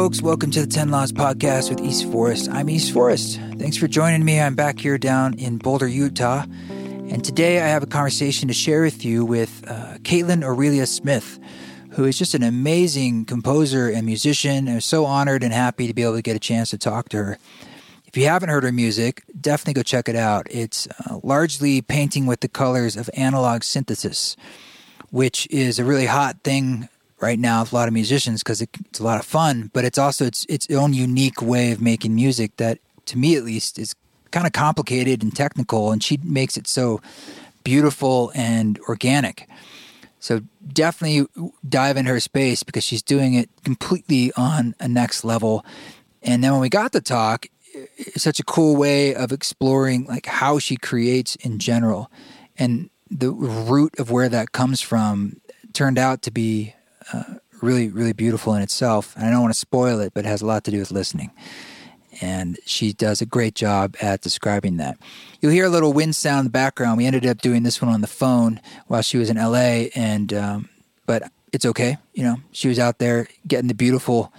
folks. Welcome to the 10 Laws Podcast with East Forest. I'm East Forest. Thanks for joining me. I'm back here down in Boulder, Utah. And today I have a conversation to share with you with uh, Kaitlyn Aurelia Smith, who is just an amazing composer and musician. I'm so honored and happy to be able to get a chance to talk to her. If you haven't heard her music, definitely go check it out. It's uh, largely painting with the colors of analog synthesis, which is a really hot thing right now with a lot of musicians because it, it's a lot of fun, but it's also its its own unique way of making music that, to me at least, is kind of complicated and technical, and she makes it so beautiful and organic. So definitely dive in her space because she's doing it completely on a next level. And then when we got to talk, it's such a cool way of exploring like how she creates in general, and the root of where that comes from turned out to be uh, really, really beautiful in itself. And I don't want to spoil it, but it has a lot to do with listening. And she does a great job at describing that. You'll hear a little wind sound in the background. We ended up doing this one on the phone while she was in LA, and um, but it's okay. You know, she was out there getting the beautiful,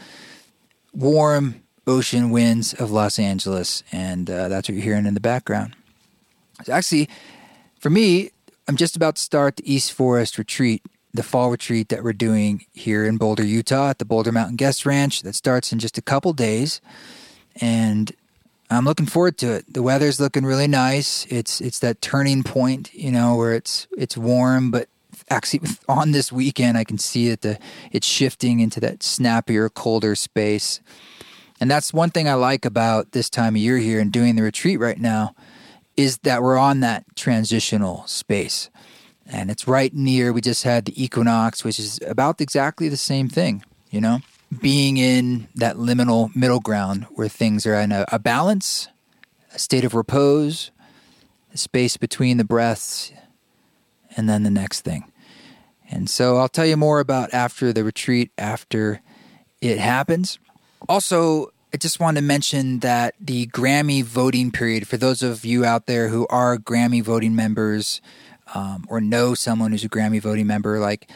warm ocean winds of Los Angeles, and uh, that's what you're hearing in the background. So actually, for me, I'm just about to start the East Forest retreat the fall retreat that we're doing here in Boulder, Utah at the Boulder Mountain Guest Ranch that starts in just a couple days. And I'm looking forward to it. The weather's looking really nice. It's it's that turning point, you know, where it's it's warm, but actually on this weekend I can see that the it's shifting into that snappier, colder space. And that's one thing I like about this time of year here and doing the retreat right now is that we're on that transitional space and it's right near. We just had the equinox, which is about exactly the same thing. You know, being in that liminal middle ground where things are in a, a balance, a state of repose, a space between the breaths, and then the next thing. And so I'll tell you more about after the retreat, after it happens. Also, I just wanted to mention that the Grammy voting period, for those of you out there who are Grammy voting members, um, or know someone who's a Grammy voting member, like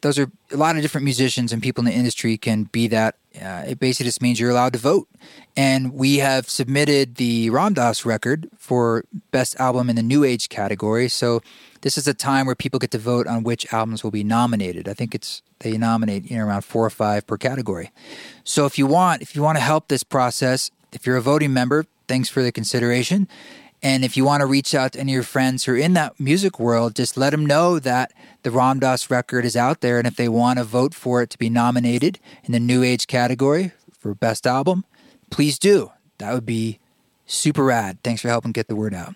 those are a lot of different musicians and people in the industry can be that. Uh, it basically just means you're allowed to vote. And we have submitted the Ram Dass record for best album in the new age category. So this is a time where people get to vote on which albums will be nominated. I think it's they nominate you know around four or five per category. So if you want, if you want to help this process, if you're a voting member, thanks for the consideration. And if you want to reach out to any of your friends who are in that music world, just let them know that the Ram Dass record is out there. And if they want to vote for it to be nominated in the New Age category for Best Album, please do. That would be super rad. Thanks for helping get the word out.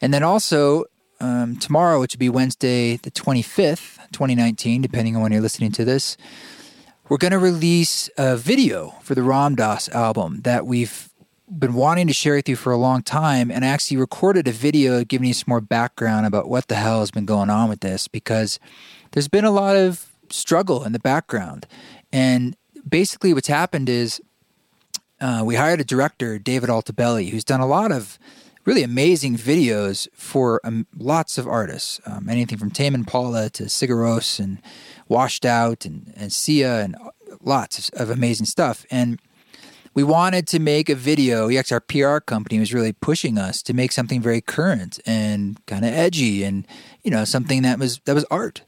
And then also, um, tomorrow, which would be Wednesday, the 25th, 2019, depending on when you're listening to this, we're going to release a video for the Ram Dass album that we've been wanting to share with you for a long time and I actually recorded a video giving you some more background about what the hell has been going on with this because there's been a lot of struggle in the background. And basically, what's happened is uh, we hired a director, David Altobelli, who's done a lot of really amazing videos for um, lots of artists, um, anything from Tame Impala to Sigur Rós and Washed Out and, and Sia and lots of, of amazing stuff. And we wanted to make a video. Yes, our PR company was really pushing us to make something very current and kind of edgy, and you know something that was that was art.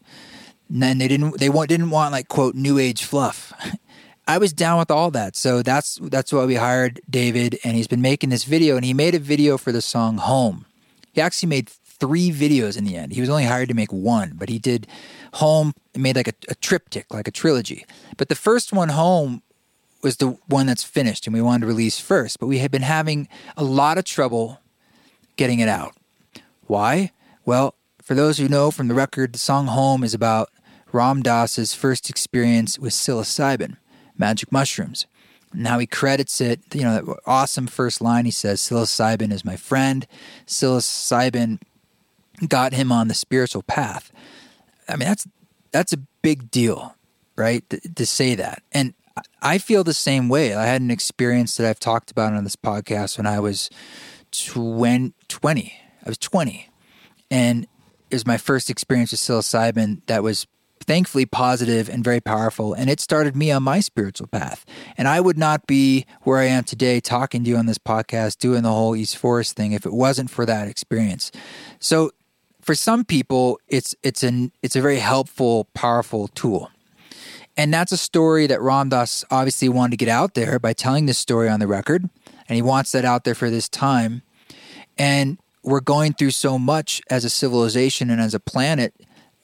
And they didn't they want, didn't want like quote new age fluff. I was down with all that, so that's that's why we hired David, and he's been making this video, and he made a video for the song "Home." He actually made three videos in the end. He was only hired to make one, but he did Home, made like a, a triptych, like a trilogy. But the first one, Home, was the one that's finished and we wanted to release first, but we had been having a lot of trouble getting it out. Why? Well, for those who know from the record, the song Home is about Ram Dass's first experience with psilocybin, magic mushrooms. Now he credits it, you know, that awesome first line. He says, Psilocybin is my friend. Psilocybin got him on the spiritual path. I mean, that's that's a big deal, right? To, to say that. And I feel the same way. I had an experience that I've talked about on this podcast when I was 20. 20. I was 20. And it was my first experience with psilocybin that was thankfully positive and very powerful. And it started me on my spiritual path. And I would not be where I am today talking to you on this podcast, doing the whole East Forest thing if it wasn't for that experience. So for some people, it's it's an it's a very helpful, powerful tool. And that's a story that Ram Dass obviously wanted to get out there by telling this story on the record. And he wants that out there for this time. And we're going through so much as a civilization and as a planet.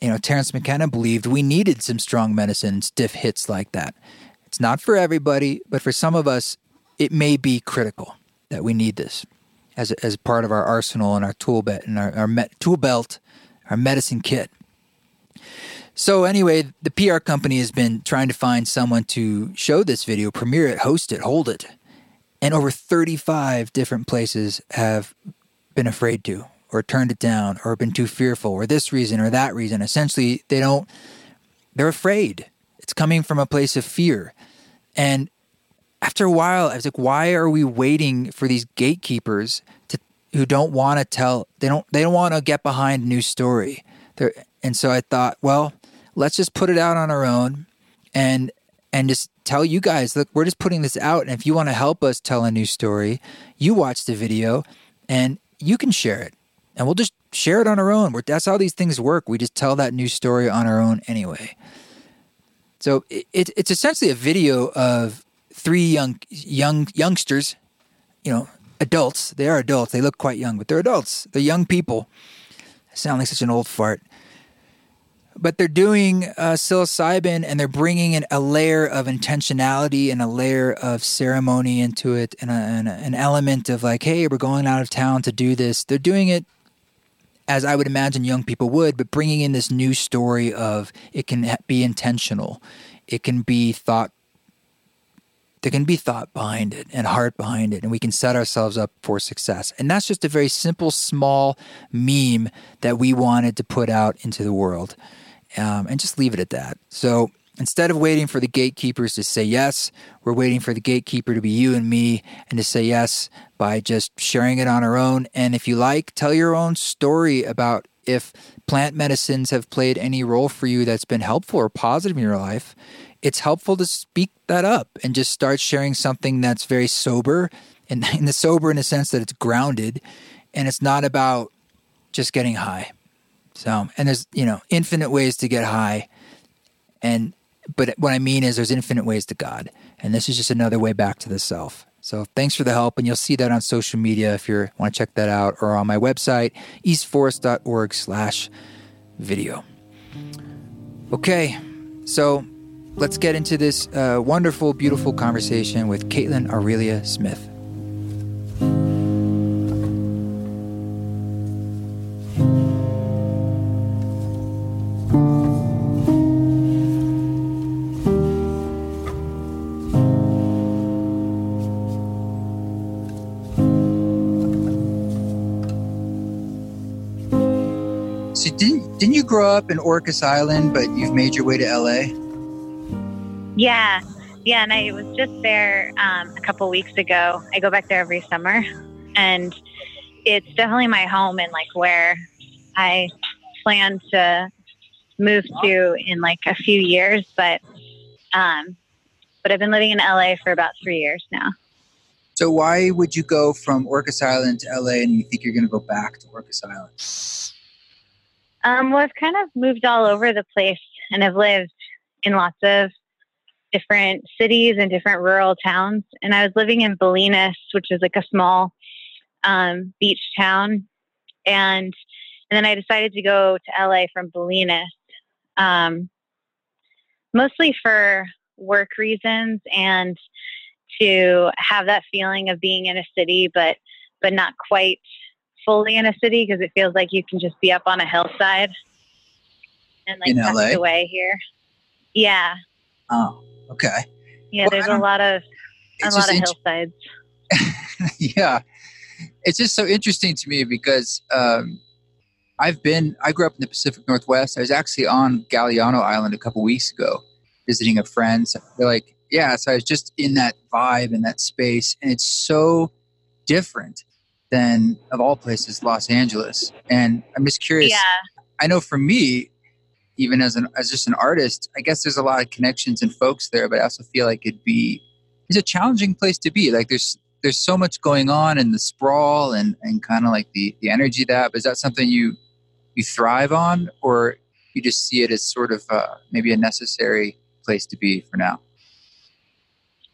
You know, Terence McKenna believed we needed some strong medicine, stiff hits like that. It's not for everybody, but for some of us, it may be critical that we need this as, as part of our arsenal and our tool belt and our, our me- tool belt, our medicine kit. So anyway, the PR company has been trying to find someone to show this video, premiere it, host it, hold it. And over 35 different places have been afraid to or turned it down or been too fearful or this reason or that reason. Essentially, they don't they're afraid. It's coming from a place of fear. And after a while, I was like, why are we waiting for these gatekeepers to who don't want to tell they don't they don't want to get behind a new story. They're, and so I thought, well, let's just put it out on our own and and just tell you guys, look, we're just putting this out. And if you want to help us tell a new story, you watch the video and you can share it. And we'll just share it on our own. That's how these things work. We just tell that new story on our own anyway. So it, it, it's essentially a video of three young young youngsters, you know, adults. They are adults. They look quite young, but they're adults. They're young people. I sound like such an old fart but they're doing uh, psilocybin and they're bringing in a layer of intentionality and a layer of ceremony into it and, a, and a, an element of like hey we're going out of town to do this. They're doing it as i would imagine young people would but bringing in this new story of it can be intentional. It can be thought there can be thought behind it and heart behind it, and we can set ourselves up for success. And that's just a very simple, small meme that we wanted to put out into the world um, and just leave it at that. So instead of waiting for the gatekeepers to say yes, we're waiting for the gatekeeper to be you and me and to say yes by just sharing it on our own. And if you like, tell your own story about if plant medicines have played any role for you that's been helpful or positive in your life. It's helpful to speak that up and just start sharing something that's very sober and in the sober in the sense that it's grounded and it's not about just getting high. So, and there's, you know, infinite ways to get high. And, but what I mean is there's infinite ways to God. And this is just another way back to the self. So thanks for the help. And you'll see that on social media if you want to check that out or on my website, eastforest.org slash video. Okay. So let's get into this uh, wonderful, beautiful conversation with Kaitlyn Aurelia Smith. Grow up in Orcas Island, but you've made your way to LA? Yeah, yeah, and I was just there um, a couple weeks ago. I go back there every summer, and it's definitely my home and like where I plan to move to in like a few years. But um, but I've been living in LA for about three years now. So why would you go from Orcas Island to LA, and you think you're going to go back to Orcas Island? Um, well, I've kind of moved all over the place and I've lived in lots of different cities and different rural towns. And I was living in Bolinas, which is like a small um, beach town. And and then I decided to go to LA from Bolinas, um, mostly for work reasons and to have that feeling of being in a city, but but not quite fully in a city because it feels like you can just be up on a hillside and like tucked away here. Yeah. Oh, okay. Yeah, well, there's a lot of a lot of hillsides. yeah, it's just so interesting to me because um, I've been I grew up in the Pacific Northwest. I was actually on Galiano Island a couple weeks ago visiting a friend. So they're like, yeah, so I was just in that vibe and that space, and it's so different than of all places Los Angeles. And I'm just curious. Yeah. I know for me, even as an as just an artist, I guess there's a lot of connections and folks there, but I also feel like it'd be it's a challenging place to be. Like there's there's so much going on and the sprawl and and kind of like the the energy that. But is that something you you thrive on, or you just see it as sort of uh, maybe a necessary place to be for now?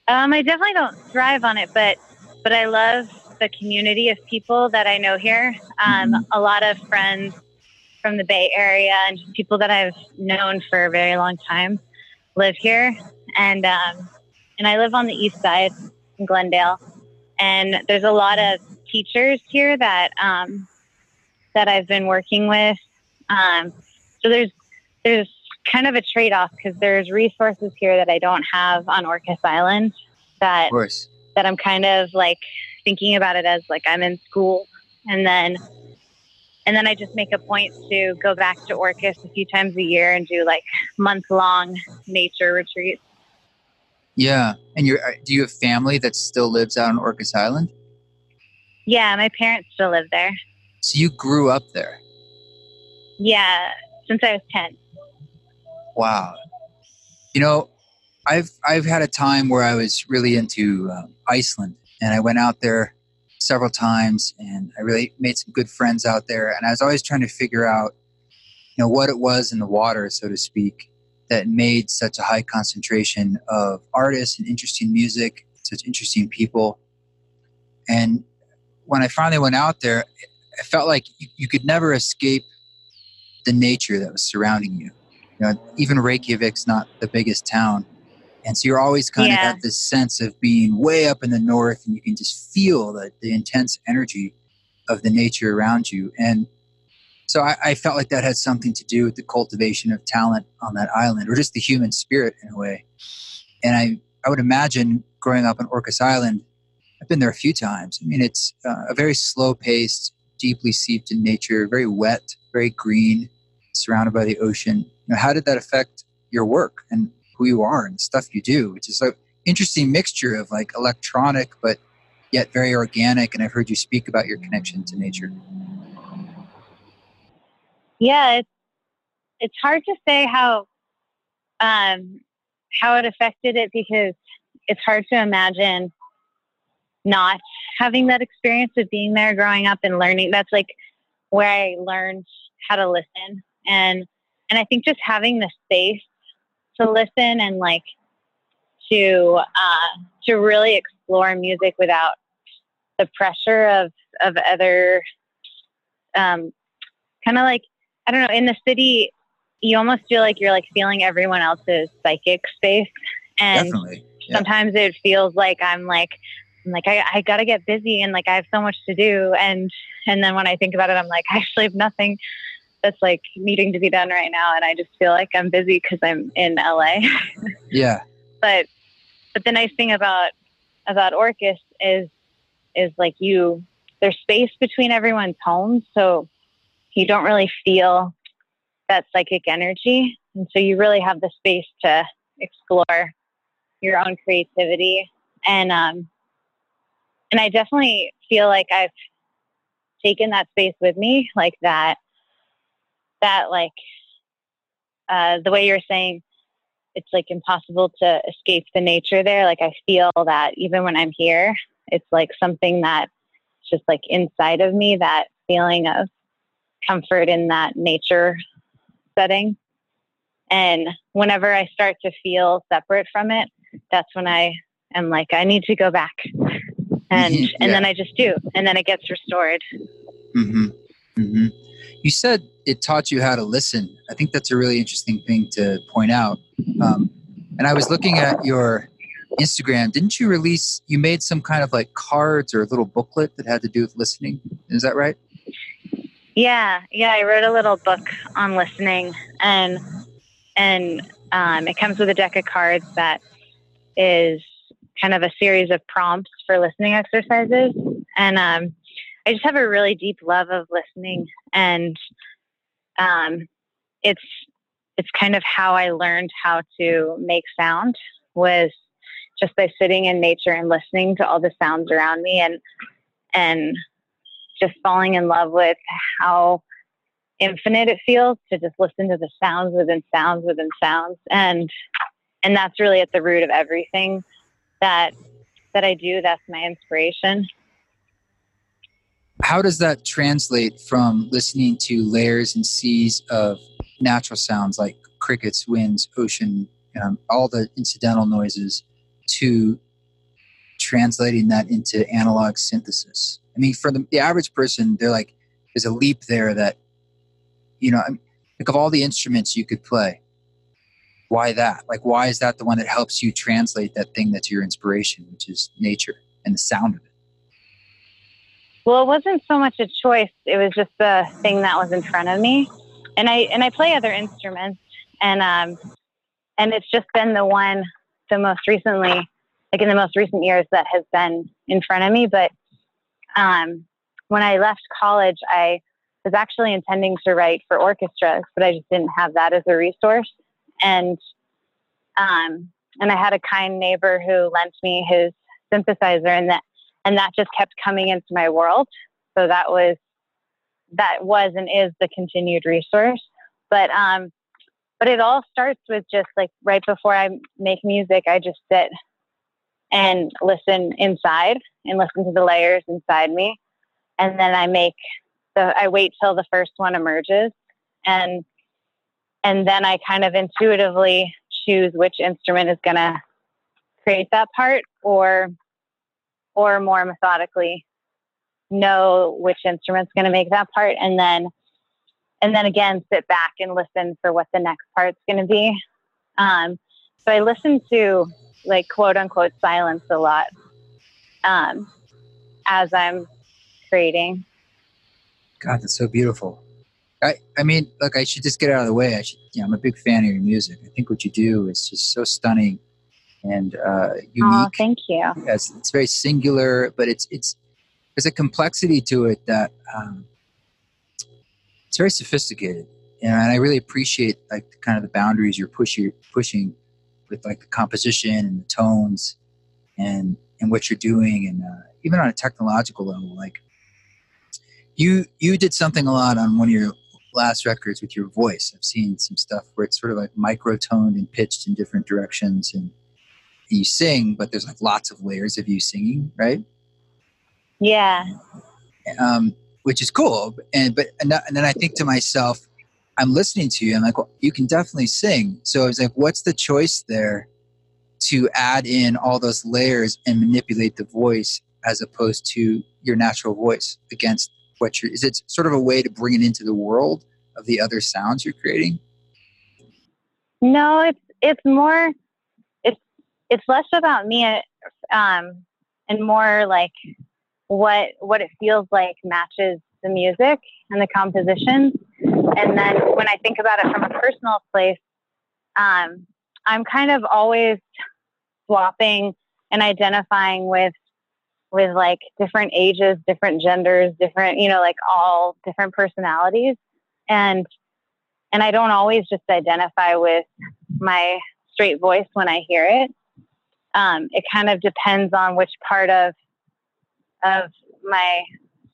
Um, I definitely don't thrive on it, but but I love the community of people that I know here. Um, mm-hmm. A lot of friends from the Bay Area and people that I've known for a very long time live here, and um, and I live on the east side in Glendale, and there's a lot of teachers here that um, that I've been working with. Um, so there's there's kind of a trade off because there's resources here that I don't have on Orcas Island that that I'm kind of like thinking about it as like I'm in school and then and then I just make a point to go back to Orcas a few times a year and do like month long nature retreats. Yeah, and you uh, do you have family that still lives out on Orcas Island? Yeah, my parents still live there. So you grew up there? Yeah, since I was ten. Wow. You know, I've I've had a time where I was really into uh, Iceland, and I went out there several times, and I really made some good friends out there. And I was always trying to figure out, you know, what it was in the water, so to speak, that made such a high concentration of artists and interesting music, such interesting people. And when I finally went out there, I felt like you, you could never escape the nature that was surrounding you. You know, even Reykjavik's not the biggest town, and so you're always kind yeah. of at this sense of being way up in the north, and you can just feel the, the intense energy of the nature around you. And so I, I, felt like that had something to do with the cultivation of talent on that island, or just the human spirit in a way. And I, I would imagine growing up on Orcas Island, I've been there a few times. I mean, it's uh, a very slow paced, deeply seeped in nature, very wet, very green, surrounded by the ocean. You know, how did that affect your work and who you are and stuff you do? Which is an interesting mixture of like electronic, but yet very organic. And I've heard you speak about your connection to nature. Yeah, it's it's hard to say how um, how it affected it because it's hard to imagine not having that experience of being there growing up and learning that's like where i learned how to listen and and i think just having the space to listen and like to uh, to really explore music without the pressure of of other um, kind of like i don't know in the city you almost feel like you're like feeling everyone else's psychic space and. Yeah. sometimes it feels like i'm like I'm like, I, I got to get busy and like I have so much to do. And, and then when I think about it, I'm like, I actually have nothing that's like needing to be done right now. And I just feel like I'm busy because I'm in LA. yeah. But, but the nice thing about, about Orcas is, is like you, there's space between everyone's homes. So you don't really feel that psychic energy. And so you really have the space to explore your own creativity. And, um, and I definitely feel like I've taken that space with me, like that, that like uh, the way you're saying, it's like impossible to escape the nature there. Like I feel that even when I'm here, it's like something that's just like inside of me, that feeling of comfort in that nature setting. And whenever I start to feel separate from it, that's when I am like, I need to go back and mm-hmm. and then I just do, and then it gets restored. Mm-hmm. Mm-hmm. You said it taught you how to listen. I think that's a really interesting thing to point out. Um, and I was looking at your Instagram. Didn't you release? You made some kind of like cards or a little booklet that had to do with listening. Is that right? Yeah, yeah. I wrote a little book on listening, and and um, it comes with a deck of cards that is kind of a series of prompts for listening exercises. And um, I just have a really deep love of listening, and um, it's it's kind of how I learned how to make sound was just by sitting in nature and listening to all the sounds around me and and just falling in love with how infinite it feels to just listen to the sounds within sounds within sounds. And and that's really at the root of everything that that I do. That's my inspiration how does that translate from listening to layers and seas of natural sounds like crickets winds ocean um, all the incidental noises to translating that into analog synthesis? I mean for the, the average person they're like there's a leap there that you know think of all the instruments you could play why that? Like why is that the one that helps you translate that thing that's your inspiration which is nature and the sound of it well it wasn't so much a choice. It was just the thing that was in front of me. And i and i play other instruments. And um and it's just been the one the most recently like in the most recent years that has been in front of me. But um when i left college i was actually intending to write for orchestras, but I just didn't have that as a resource. And um, and I had a kind neighbor who lent me his synthesizer, and that and that just kept coming into my world. So that was that was and is the continued resource. But um, but it all starts with just like right before I make music, I just sit and listen inside and listen to the layers inside me, and then I make the I wait till the first one emerges and and then I kind of intuitively choose which instrument is going to create that part or or more methodically know which instrument's going to make that part and then and then again sit back and listen for what the next part's going to be um, so i listen to like quote unquote silence a lot um, as i'm creating God, that's so beautiful. I, I mean, look, I should just get out of the way. I should, you know, I'm a big fan of your music. I think what you do is just so stunning and uh, unique. Oh, thank you. Yes, it's very singular, but it's it's there's a complexity to it that um, it's very sophisticated, and I really appreciate like the, kind of the boundaries you're pushing pushing with like the composition and the tones and and what you're doing, and uh, even on a technological level, like you you did something a lot on one of your last records with your voice. I've seen some stuff where it's sort of like microtoned and pitched in different directions, and you sing, but there's like lots of layers of you singing, right? Yeah. Um, which is cool, and but and, and then I think to myself, I'm listening to you. I'm like, well, you can definitely sing. So I was like, what's the choice there to add in all those layers and manipulate the voice as opposed to your natural voice against what you're is it sort of a way to bring it into the world of the other sounds you're creating no it's it's more it's less about me um and more like what what it feels like matches the music and the composition. and then when i think about it from a personal place um i'm kind of always swapping and identifying with with like different ages, different genders, different, you know, like all different personalities. And and I don't always just identify with my straight voice when I hear it. Um, it kind of depends on which part of of my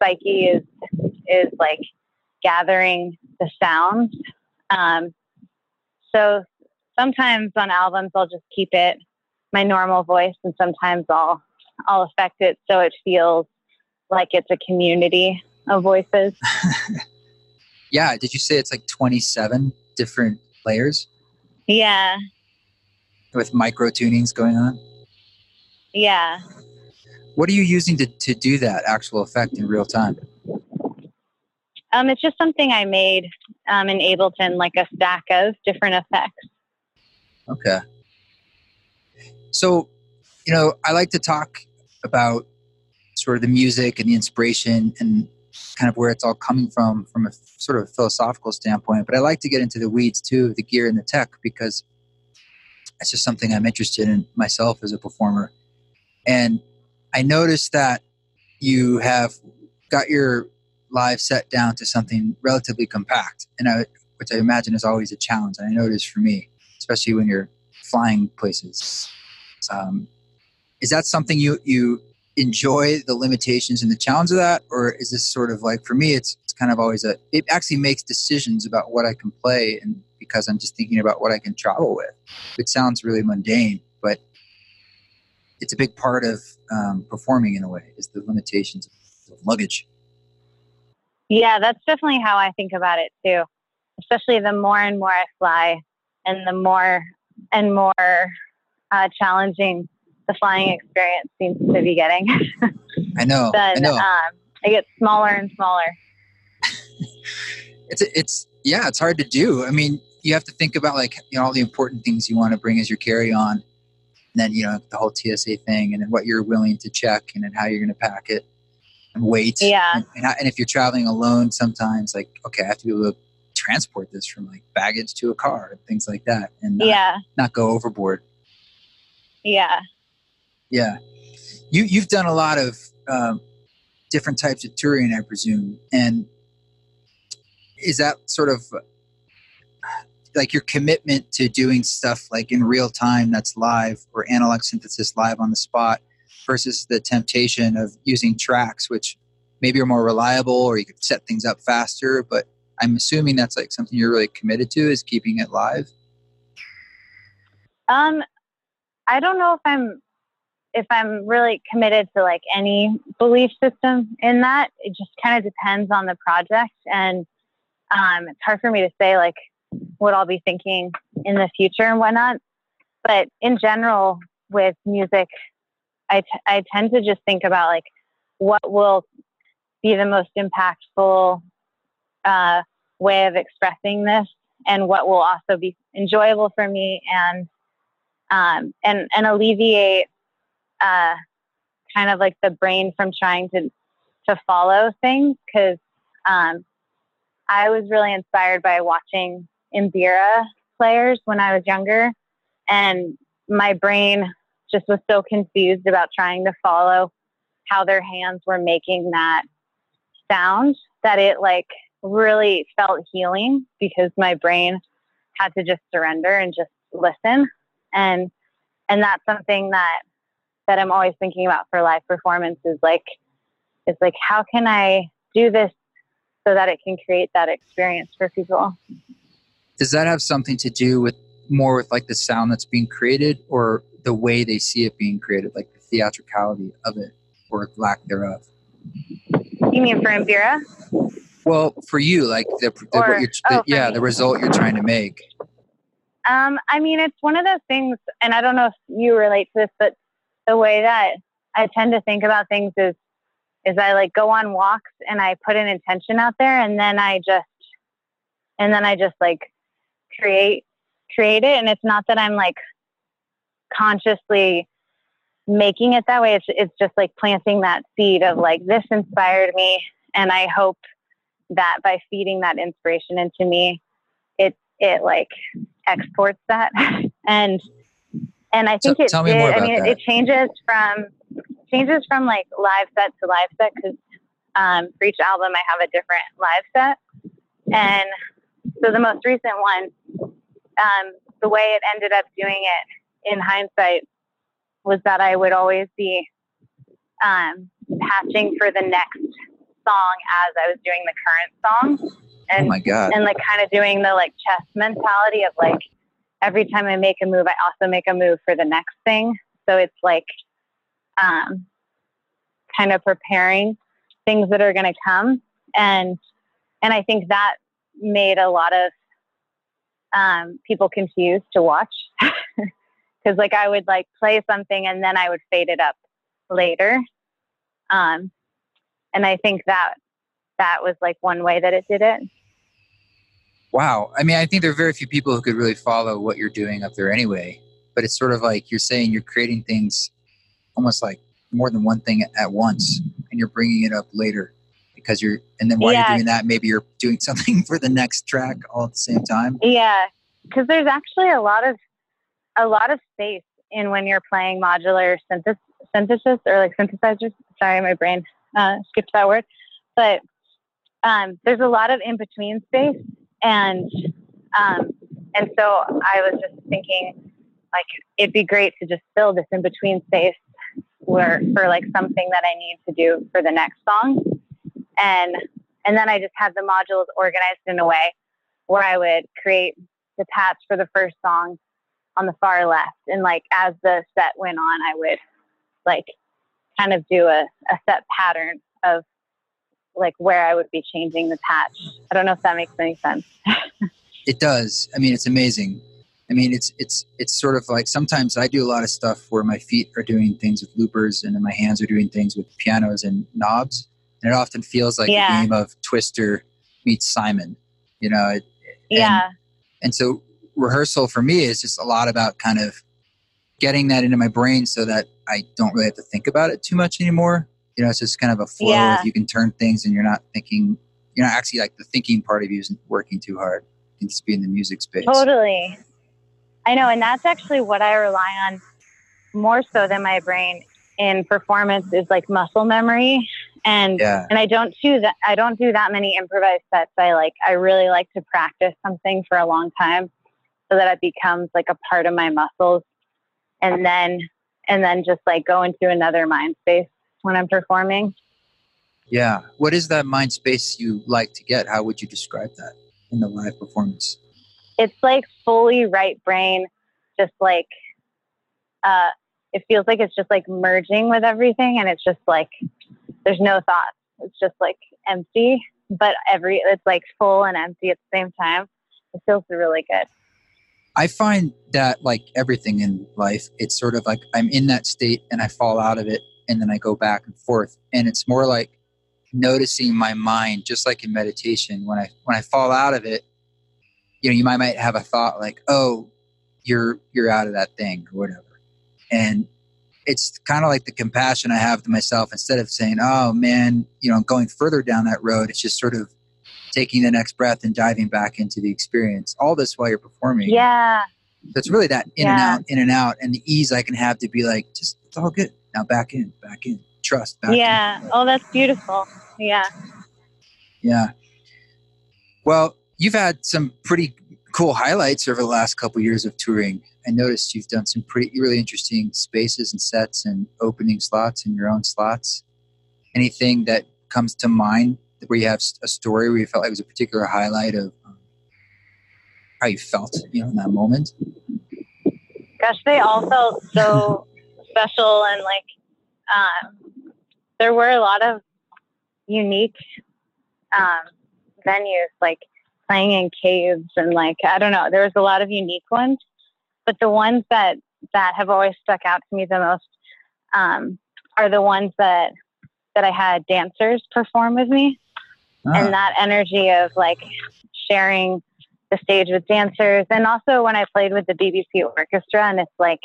psyche is is like gathering the sounds. Um, so sometimes on albums I'll just keep it my normal voice, and sometimes I'll I'll affect it so it feels like it's a community of voices. yeah. Did you say it's like 27 different layers? Yeah. With micro tunings going on? Yeah. What are you using to, to do that actual effect in real time? Um, it's just something I made um, in Ableton, like a stack of different effects. Okay. So, you know, I like to talk about sort of the music and the inspiration and kind of where it's all coming from from a sort of philosophical standpoint. But I like to get into the weeds too, the gear and the tech, because it's just something I'm interested in myself as a performer. And I noticed that you have got your live set down to something relatively compact, and I, which I imagine is always a challenge. And I know it is for me, especially when you're flying places. Um, is that something you you enjoy the limitations and the challenge of that or is this sort of like for me it's, it's kind of always a it actually makes decisions about what I can play and because I'm just thinking about what I can travel with. It sounds really mundane, but it's a big part of um, performing in a way is the limitations of luggage. Yeah, that's definitely how I think about it too. Especially the more and more I fly, and the more and more uh, challenging the flying experience seems to be getting. I know. then I know. Um, it gets smaller and smaller. it's it's yeah, it's hard to do. I mean, you have to think about like you know all the important things you want to bring as your carry on, and then you know the whole TSA thing, and then what you're willing to check, and then how you're going to pack it, and weight. Yeah. And, and, and if you're traveling alone, sometimes like okay, I have to be able to transport this from like baggage to a car and things like that, and not, yeah, not go overboard. yeah. Yeah, you you've done a lot of um, different types of touring, I presume, and is that sort of like your commitment to doing stuff like in real time that's live or analog synthesis live on the spot versus the temptation of using tracks which maybe are more reliable or you could set things up faster but i'm assuming that's like something you're really committed to is keeping it live Um, I don't know if I'm if I'm really committed to like any belief system in that. It just kind of depends on the project, and um, it's hard for me to say like what I'll be thinking in the future and whatnot. But in general, with music, I, t- I tend to just think about like what will be the most impactful uh, way of expressing this, and what will also be enjoyable for me and um, and and alleviate uh, kind of like the brain from trying to to follow things because um, I was really inspired by watching Mbira players when I was younger, and my brain just was so confused about trying to follow how their hands were making that sound that it like really felt healing because my brain had to just surrender and just listen and and that's something that that I'm always thinking about for live performances like is like how can I do this so that it can create that experience for people. Does that have something to do with more with like the sound that's being created or the way they see it being created like the theatricality of it or lack thereof You mean for Mbira? well for you like the, the, Or- what you're, the oh, yeah me. the result you're trying to make Um, I mean, it's one of those things, and I don't know if you relate to this, but the way that I tend to think about things is, is I like go on walks and I put an intention out there, and then I just, and then I just like create, create it, and it's not that I'm like consciously making it that way. It's it's just like planting that seed of like this inspired me, and I hope that by feeding that inspiration into me, it it like exports that. And and I think So- it tell me did, more I mean that. it changes from changes from like live set to live set because um, for each album I have a different live set. And so the most recent one um, the way it ended up doing it in hindsight was that I would always be um, patching for the next song as I was doing the current song. Oh and my god. and like kind of doing the like chess mentality of like every time I make a move, I also make a move for the next thing. So it's like um, kind of preparing things that are going to come, and and I think that made a lot of um, people confused to watch. Because like I would like play something and then I would fade it up later, um, and I think that that was like one way that it did it. wow. I mean i think there are very few people who could really follow what you're doing up there anyway but it's sort of like you're saying you're creating things almost like more than one thing at once and you're bringing it up later because you're and then while Yeah. you're doing that maybe you're doing something for the next track all at the same time Yeah, because there's actually a lot of a lot of space in when you're playing modular synthes- synthesis or like synthesizers. Sorry, my brain uh, skipped that word, but um, there's a lot of in between space, and um, and so I was just thinking like it'd be great to just fill this in between space where for like something that I need to do for the next song, and And then I just had the modules organized in a way where I would create the patch for the first song on the far left. And like as the set went on, I would like kind of do a, a set pattern of like where I would be changing the patch. I don't know if that makes any sense. it does. I mean, it's amazing. I mean, it's it's it's sort of like sometimes I do a lot of stuff where my feet are doing things with loopers and my hands are doing things with pianos and knobs, and it often feels like yeah. a game of Twister meets Simon. You know, it, yeah. And, and so rehearsal for me is just a lot about kind of getting that into my brain so that I don't really have to think about it too much anymore. You know, it's just kind of a flow. Yeah. You can turn things and you're not thinking, you're not actually like the thinking part of you isn't working too hard. You can just be in the music space. Totally. I know. And that's actually what I rely on more so than my brain in performance is like muscle memory. And, yeah. and I don't do that. I don't do that many improvised sets. I like, I really like to practice something for a long time so that it becomes like a part of my muscles and then and then just like go into another mind space when i'm performing yeah what is that mind space you like to get how would you describe that in the live performance it's like fully right brain just like uh it feels like it's just like merging with everything and it's just like there's no thoughts it's just like empty but every it's like full and empty at the same time it feels really good I find that like everything in life, it's sort of like I'm in that state and I fall out of it and then I go back and forth. And it's more like noticing my mind, just like in meditation. When I when I fall out of it, you know, you might might have a thought like, oh, you're you're out of that thing or whatever. And it's kind of like the compassion I have to myself instead of saying, oh man, you know, going further down that road, it's just sort of taking the next breath and diving back into the experience. All this while you're performing. Yeah. So it's really that in yeah. and out, in and out, and the ease I can have to be like, just it's all good. Now back in, back in, trust. Back yeah. In. Oh, that's beautiful. Yeah. Yeah. Well, you've had some pretty cool highlights over the last couple of years of touring. I noticed you've done some pretty really interesting spaces and sets and opening slots and your own slots. Anything that comes to mind where you have a story where you felt like it was a particular highlight of um, how you felt, you know, in that moment? Gosh, they all felt so special and like um, there were a lot of unique um, venues, like playing in caves and like I don't know, there was a lot of unique ones, but the ones that that have always stuck out to me the most um, are the ones that that I had dancers perform with me. And ah. that energy of like sharing the stage with dancers. And also when i played with the bbc orchestra and it's like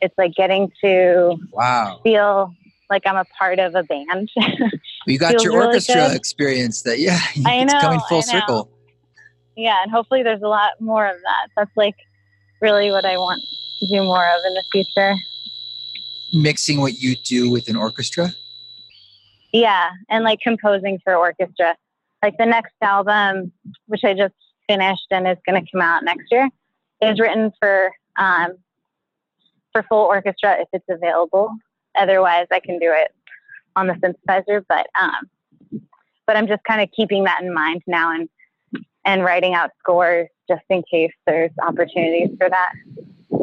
it's like getting to wow. feel like i'm a part of a band. You got your orchestra experience that yeah I know, it's coming full circle yeah and hopefully there's a lot more of that that's like really what i want to do more of in the future mixing what you do with an orchestra yeah, and like composing for orchestra. Like the next album, which I just finished and is going to come out next year, is written for um, for full orchestra if it's available. Otherwise, I can do it on the synthesizer. But um, but I'm just kind of keeping that in mind now and and writing out scores just in case there's opportunities for that.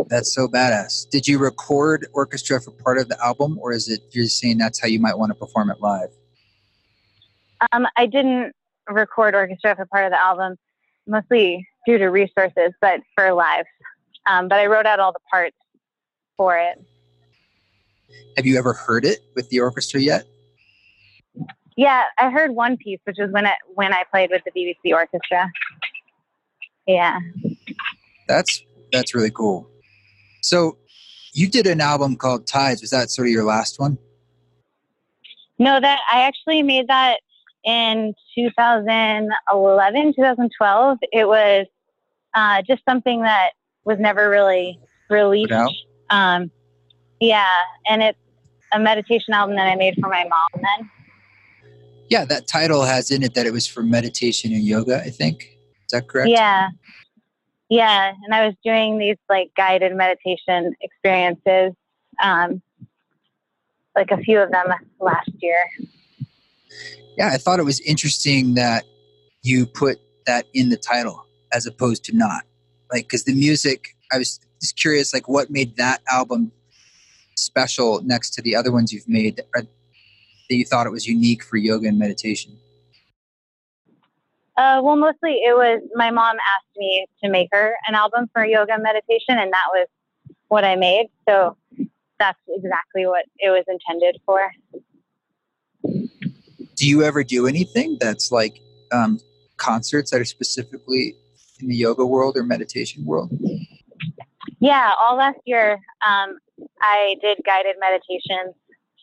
That's so badass. Did you record orchestra for part of the album, or is it you're saying that's how you might want to perform it live? Um, I didn't record orchestra for part of the album, mostly due to resources, but for live. Um, but I wrote out all the parts for it. Have you ever heard it with the orchestra yet? Yeah, I heard one piece, which was when it when I played with the BBC orchestra. Yeah. That's that's really cool. So you did an album called Tides. Was that sort of your last one? No, that I actually made that in 2011, 2012. It was uh, just something that was never really released. Um, yeah, and it's a meditation album that I made for my mom then. Yeah, that title has in it that it was for meditation and yoga, I think. Is that correct? Yeah. Yeah, and I was doing these like guided meditation experiences, um, like a few of them last year. Yeah, I thought it was interesting that you put that in the title as opposed to not. Like, because the music, I was just curious, like, what made that album special next to the other ones you've made that, that you thought it was unique for yoga and meditation? Uh, well, mostly it was my mom asked me to make her an album for yoga and meditation, and that was what I made. So that's exactly what it was intended for. Do you ever do anything that's like um, concerts that are specifically in the yoga world or meditation world? Yeah, all last year um, I did guided meditations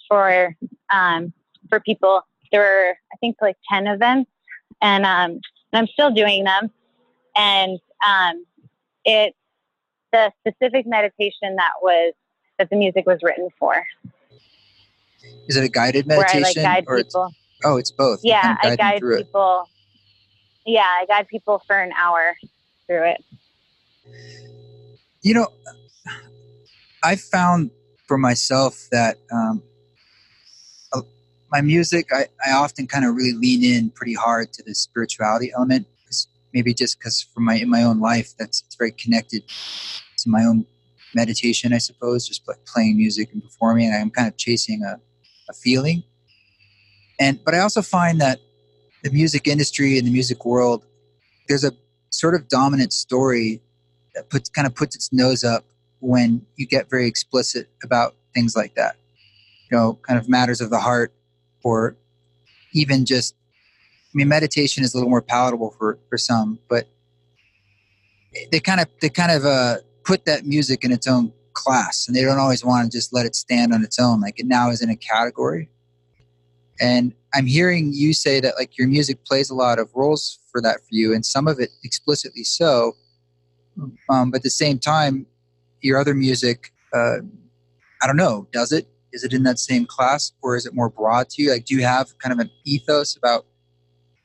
for um, for people. There were I think like ten events, and um, and I'm still doing them. And um, it the specific meditation that was that the music was written for. Is it a guided meditation? Where I like guide people. It's, oh, it's both. Yeah, I guide people. It. Yeah, I guide people for an hour through it. You know, I found for myself that um, my music, I, I often kind of really lean in pretty hard to the spirituality element. Maybe just because for my in my own life, that's it's very connected to my own meditation, I suppose, just like playing music and performing. And I'm kind of chasing a, a feeling. And but I also find that the music industry and the music world, there's a sort of dominant story that puts kind of puts its nose up when you get very explicit about things like that. You know, kind of matters of the heart, or even just. I mean, meditation is a little more palatable for for some, but they kind of they kind of uh, put that music in its own class, and they don't always want to just let it stand on its own. Like it now is in a category. And I'm hearing you say that like your music plays a lot of roles for that for you, and some of it explicitly so. Um, but at the same time, your other music, uh, I don't know, does it? Is it in that same class or is it more broad to you? Like, do you have kind of an ethos about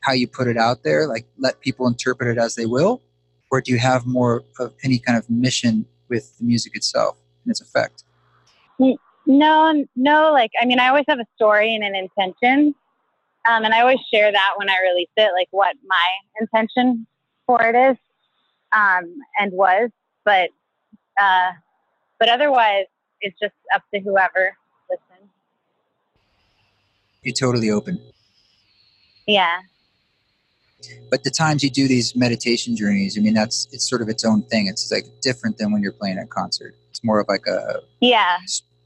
how you put it out there? Like, let people interpret it as they will? Or do you have more of any kind of mission with the music itself and its effect? No, no. Like, I mean, I always have a story and an intention. Um, and I always share that when I release it, like what my intention for it is um, and was. But uh, but otherwise, it's just up to whoever. You're totally open. Yeah. But the times you do these meditation journeys, I mean, that's it's sort of its own thing. It's like different than when you're playing a concert. It's more of like a yeah.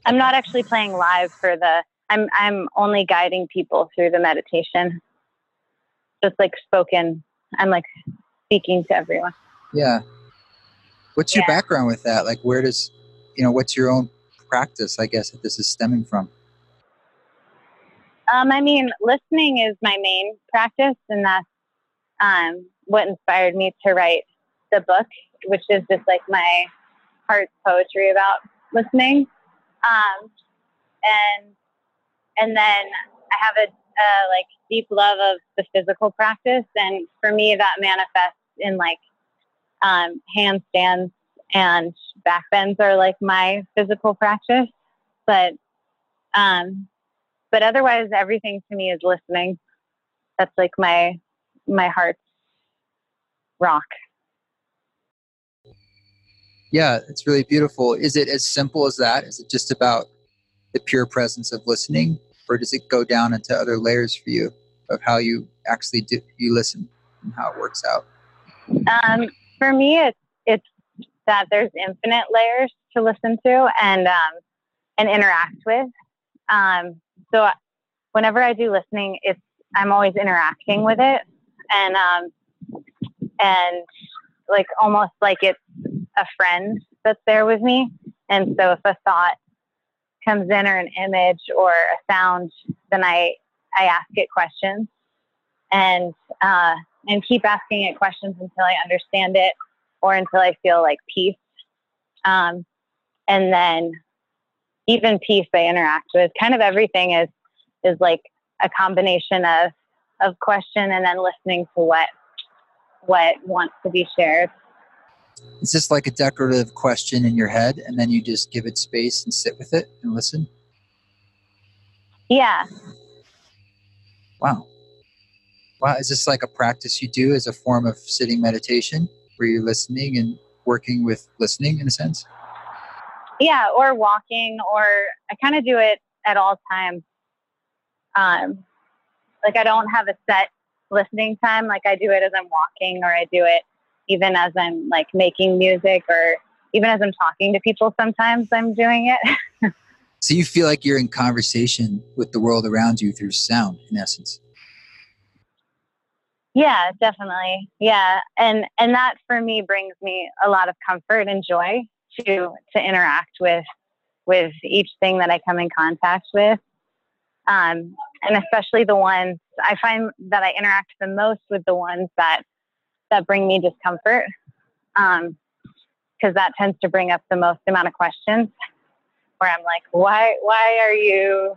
I'm not actually playing live for the. I'm I'm only guiding people through the meditation. Just like spoken. I'm like speaking to everyone. Yeah, What's your yeah. background with that? Like, where does, you know, what's your own practice, I guess, that this is stemming from? Um, I mean, listening is my main practice, and that's um, what inspired me to write the book, which is just like my heart's poetry about listening. Um, and and then I have a, a like deep love of the physical practice, and for me, that manifests in like um, handstands and backbends are like my physical practice, but um, but otherwise, everything to me is listening. That's like my my heart's rock. Yeah, it's really beautiful. Is it as simple as that? Is it just about the pure presence of listening, or does it go down into other layers for you of how you actually do you listen and how it works out? Um, for me, it's it's that there's infinite layers to listen to and um, and interact with. Um, so whenever I do listening, it's I'm always interacting with it, and um, and like almost like it's a friend that's there with me. And so if a thought comes in or an image or a sound, then I I ask it questions and uh, and keep asking it questions until I understand it or until I feel like peace. Um, and then even peace I interact with. Kind of everything is is like a combination of of question and then listening to what what wants to be shared. Is this like a decorative question in your head and then you just give it space and sit with it and listen? Yeah. Wow. Wow, is this like a practice you do as a form of sitting meditation where you're listening and working with listening in a sense? Yeah, or walking, or I kind of do it at all times. Um, like I don't have a set listening time. Like I do it as I'm walking, or I do it even as I'm like making music, or even as I'm talking to people. Sometimes I'm doing it. so you feel like you're in conversation with the world around you through sound, in essence. Yeah, definitely. Yeah, and and that for me brings me a lot of comfort and joy to to interact with with each thing that I come in contact with. Um, and especially the ones I find that I interact the most with the ones that that bring me discomfort, because um, that tends to bring up the most amount of questions. Where I'm like, why why are you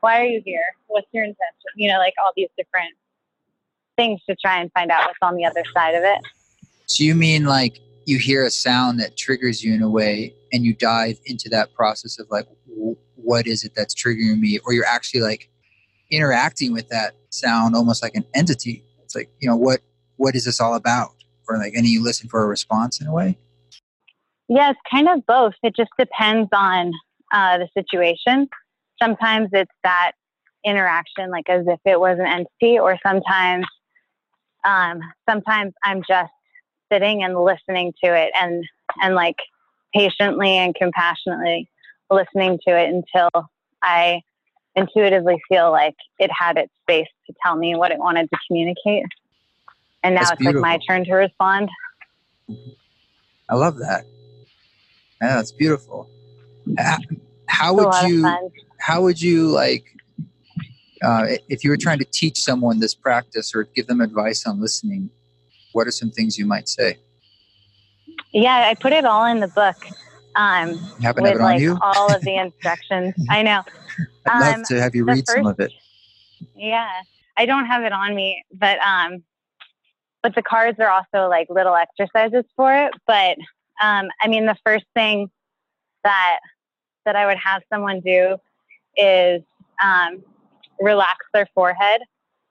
why are you here? What's your intention? You know, like all these different things to try and find out what's on the other side of it. So you mean like you hear a sound that triggers you in a way and you dive into that process of like what is it that's triggering me? Or you're actually like interacting with that sound almost like an entity. It's like you know what what is this all about? Or like and you listen for a response in a way? Yeah it's kind of both. It just depends on uh, the situation. Sometimes it's that interaction like as if it was an entity or sometimes um, sometimes i'm just sitting and listening to it and and like patiently and compassionately listening to it until I intuitively feel like it had its space to tell me what it wanted to communicate. And now That's it's beautiful. like my turn to respond. I love that. Yeah, that's beautiful. How would you how would you like uh, if you were trying to teach someone this practice or give them advice on listening what are some things you might say? Yeah, I put it all in the book. Um, happen with, like, you? all of the instructions. I know. I'd um, love to have you read first, some of it. Yeah, I don't have it on me, but um, but the cards are also like little exercises for it. But um, I mean, the first thing that that I would have someone do is um, relax their forehead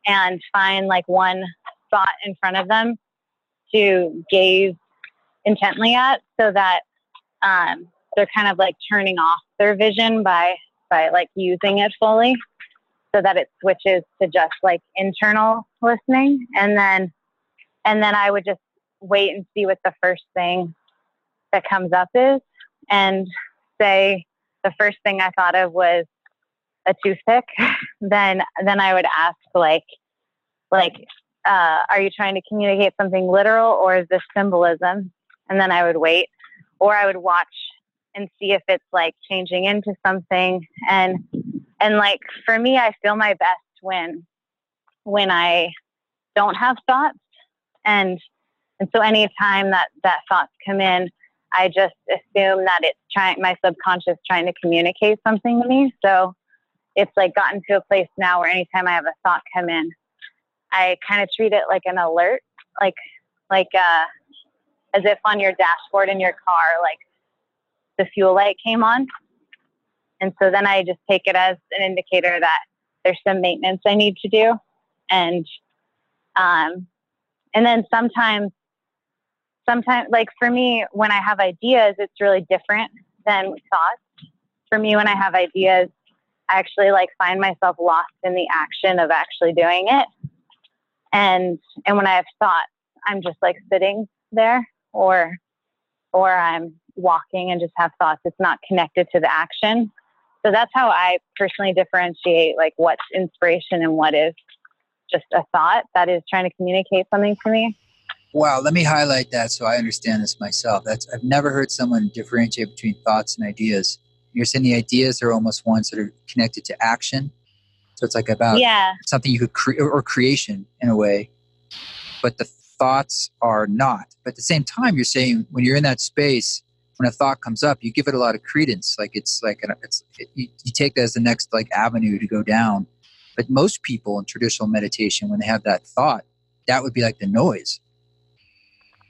and find like one spot in front of them to gaze intently at so that um, they're kind of like turning off their vision by by like using it fully so that it switches to just like internal listening. And then and then i would just wait and see what the first thing that comes up is and say the first thing i thought of was a toothpick. Then then i would ask like like uh, are you trying to communicate something literal or is this symbolism? And then I would wait, or I would watch and see if it's like changing into something. And and like for me, I feel my best when when I don't have thoughts, and and so anytime that that thoughts come in, I just assume that it's trying my subconscious trying to communicate something to me. So it's like gotten to a place now where anytime I have a thought come in, I kind of treat it like an alert, like like uh, as if on your dashboard in your car, like the fuel light came on. And so then I just take it as an indicator that there's some maintenance I need to do, and um, and then sometimes sometimes like for me when I have ideas, it's really different than thoughts. For me, when I have ideas, I actually like find myself lost in the action of actually doing it and and when i have thoughts i'm just like sitting there or or i'm walking and just have thoughts it's not connected to the action. So that's how i personally differentiate like what's inspiration and what is just a thought that is trying to communicate something to me. Wow let me highlight that so i understand this myself. That's i've never heard someone differentiate between thoughts and ideas. You're saying the ideas are almost ones that are connected to action so it's like about yeah. something you could create or creation in a way, but the thoughts are not. But at the same time, you're saying when you're in that space, when a thought comes up, you give it a lot of credence. Like it's like an, it's it, you, you take that as the next like avenue to go down. But most people in traditional meditation, when they have that thought, that would be like the noise,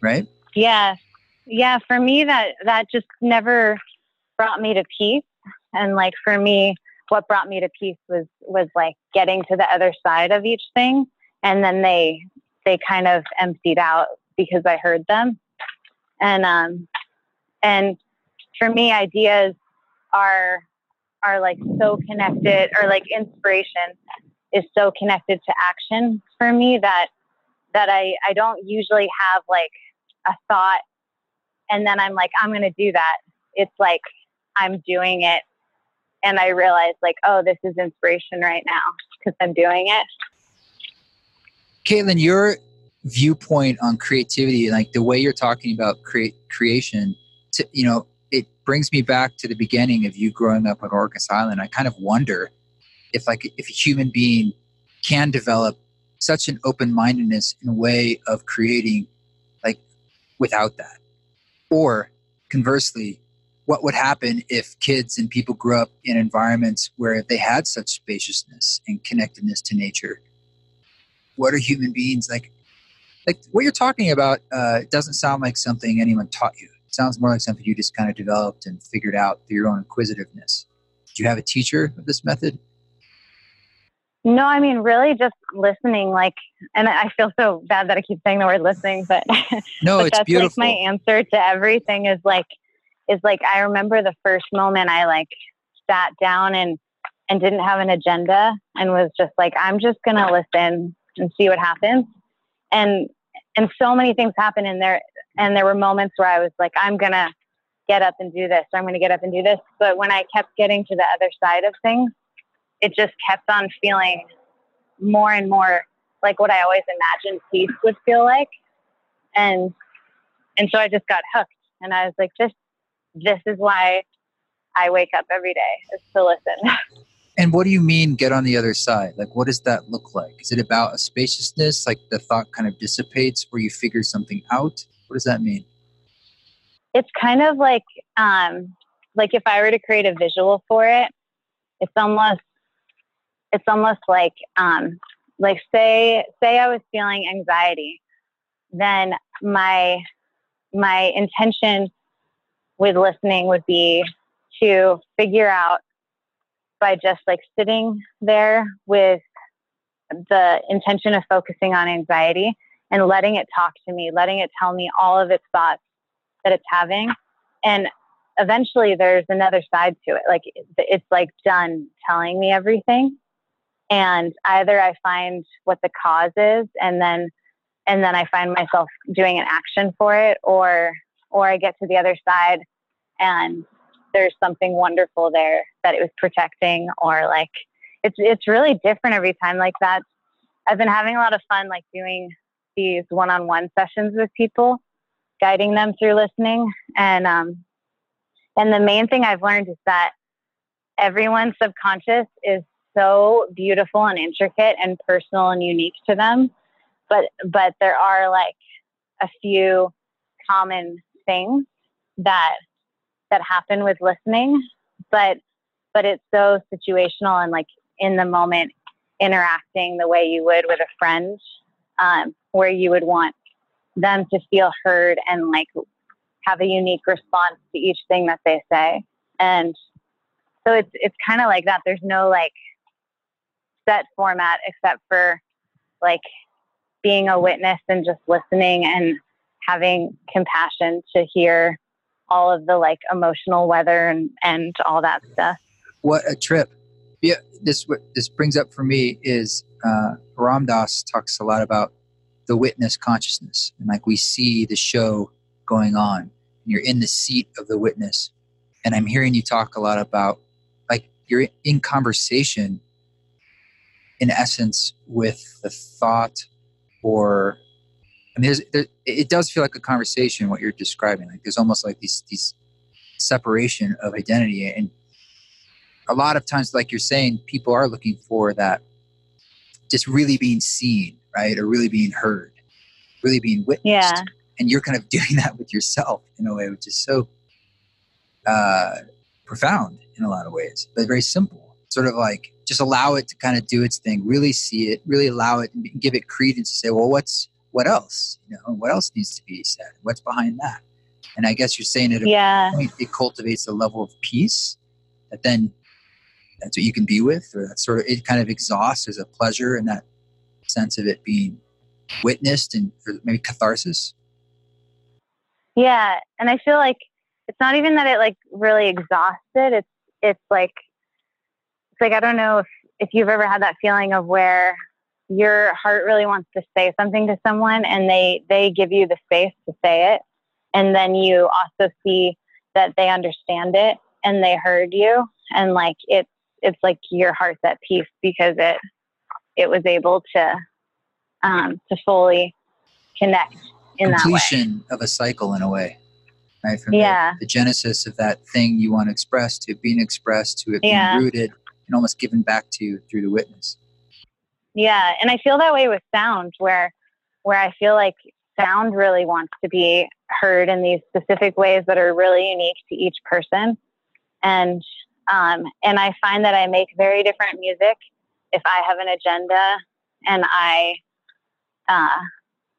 right? Yeah, yeah. For me, that that just never brought me to peace. And like for me, what brought me to peace was was like getting to the other side of each thing and then they they kind of emptied out because I heard them. And um and for me ideas are are like so connected or like inspiration is so connected to action for me that that I, I don't usually have like a thought and then I'm like, I'm going to do that. It's like I'm doing it and I realized like, oh, this is inspiration right now because I'm doing it. Kaitlyn, your viewpoint on creativity, like the way you're talking about create creation, to, you know, it brings me back to the beginning of you growing up on Orcas Island. I kind of wonder if like if a human being can develop such an open-mindedness in a way of creating like without that or conversely what would happen if kids and people grew up in environments where they had such spaciousness and connectedness to nature what are human beings like like what you're talking about uh, doesn't sound like something anyone taught you it sounds more like something you just kind of developed and figured out through your own inquisitiveness do you have a teacher of this method no, I mean, really just listening. Like, and I feel so bad that I keep saying the word listening, but no, but it's that's beautiful. like my answer to everything is like, is like, I remember the first moment I like sat down and, and didn't have an agenda and was just like, I'm just going to listen and see what happens. And, and so many things happen in there. And there were moments where I was like, I'm going to get up and do this. I'm going to get up and do this. But when I kept getting to the other side of things, it just kept on feeling more and more like what I always imagined peace would feel like. And and so I just got hooked and I was like, this this is why I wake up every day is to listen. And what do you mean get on the other side? Like what does that look like? Is it about a spaciousness, like the thought kind of dissipates where you figure something out? What does that mean? It's kind of like um like if I were to create a visual for it, it's almost it's almost like um, like say say I was feeling anxiety, then my my intention with listening would be to figure out by just like sitting there with the intention of focusing on anxiety and letting it talk to me, letting it tell me all of its thoughts that it's having. And eventually there's another side to it. Like it's like done telling me everything and either I find what the cause is and then and then I find myself doing an action for it or or I get to the other side and there's something wonderful there that it was protecting or like it's it's really different every time like that. I've been having a lot of fun like doing these one-on-one sessions with people, guiding them through listening and um and the main thing I've learned is that everyone's subconscious is so beautiful and intricate and personal and unique to them. But but there are like a few common things that that happen with listening, but but it's so situational and like in the moment interacting the way you would with a friend, um, where you would want them to feel heard and like have a unique response to each thing that they say. And so it's it's kind of like that. There's no like set format except for like being a witness and just listening and having compassion to hear all of the like emotional weather and, and all that stuff. What a trip. Yeah, this what this brings up for me is uh, Ram Dass talks a lot about the witness consciousness and like we see the show going on and you're in the seat of the witness and i'm hearing you talk a lot about like you're in conversation in essence with the thought or I mean, there's, there, it does feel like a conversation what you're describing. Like there's almost like these these separation of identity, and a lot of times, like you're saying, people are looking for that, just really being seen, right, or really being heard, really being witnessed. Yeah. And you're kind of doing that with yourself in a way, which is so uh, profound in a lot of ways, but very simple. Sort of like just allow it to kind of do its thing, really see it, really allow it and give it credence to say, well, what's what else? You know, what else needs to be said? What's behind that? And I guess you're saying a yeah. point it cultivates a level of peace that then that's what you can be with, or that sort of it kind of exhausts as a pleasure and that sense of it being witnessed and for maybe catharsis. Yeah, and I feel like it's not even that it like really exhausted. It's it's like it's like I don't know if if you've ever had that feeling of where your heart really wants to say something to someone and they they give you the space to say it. And then you also see that they understand it and they heard you. And like it's it's like your heart's at peace because it it was able to um to fully connect in completion that of a cycle in a way right? From yeah. the, the, genesis of that thing you want to express to being expressed to it being yeah. rooted and almost given back to you through the witness yeah and i feel that way with sound where where i feel like sound really wants to be heard in these specific ways that are really unique to each person. And um, and i find that i make very different music if i have an agenda and i uh,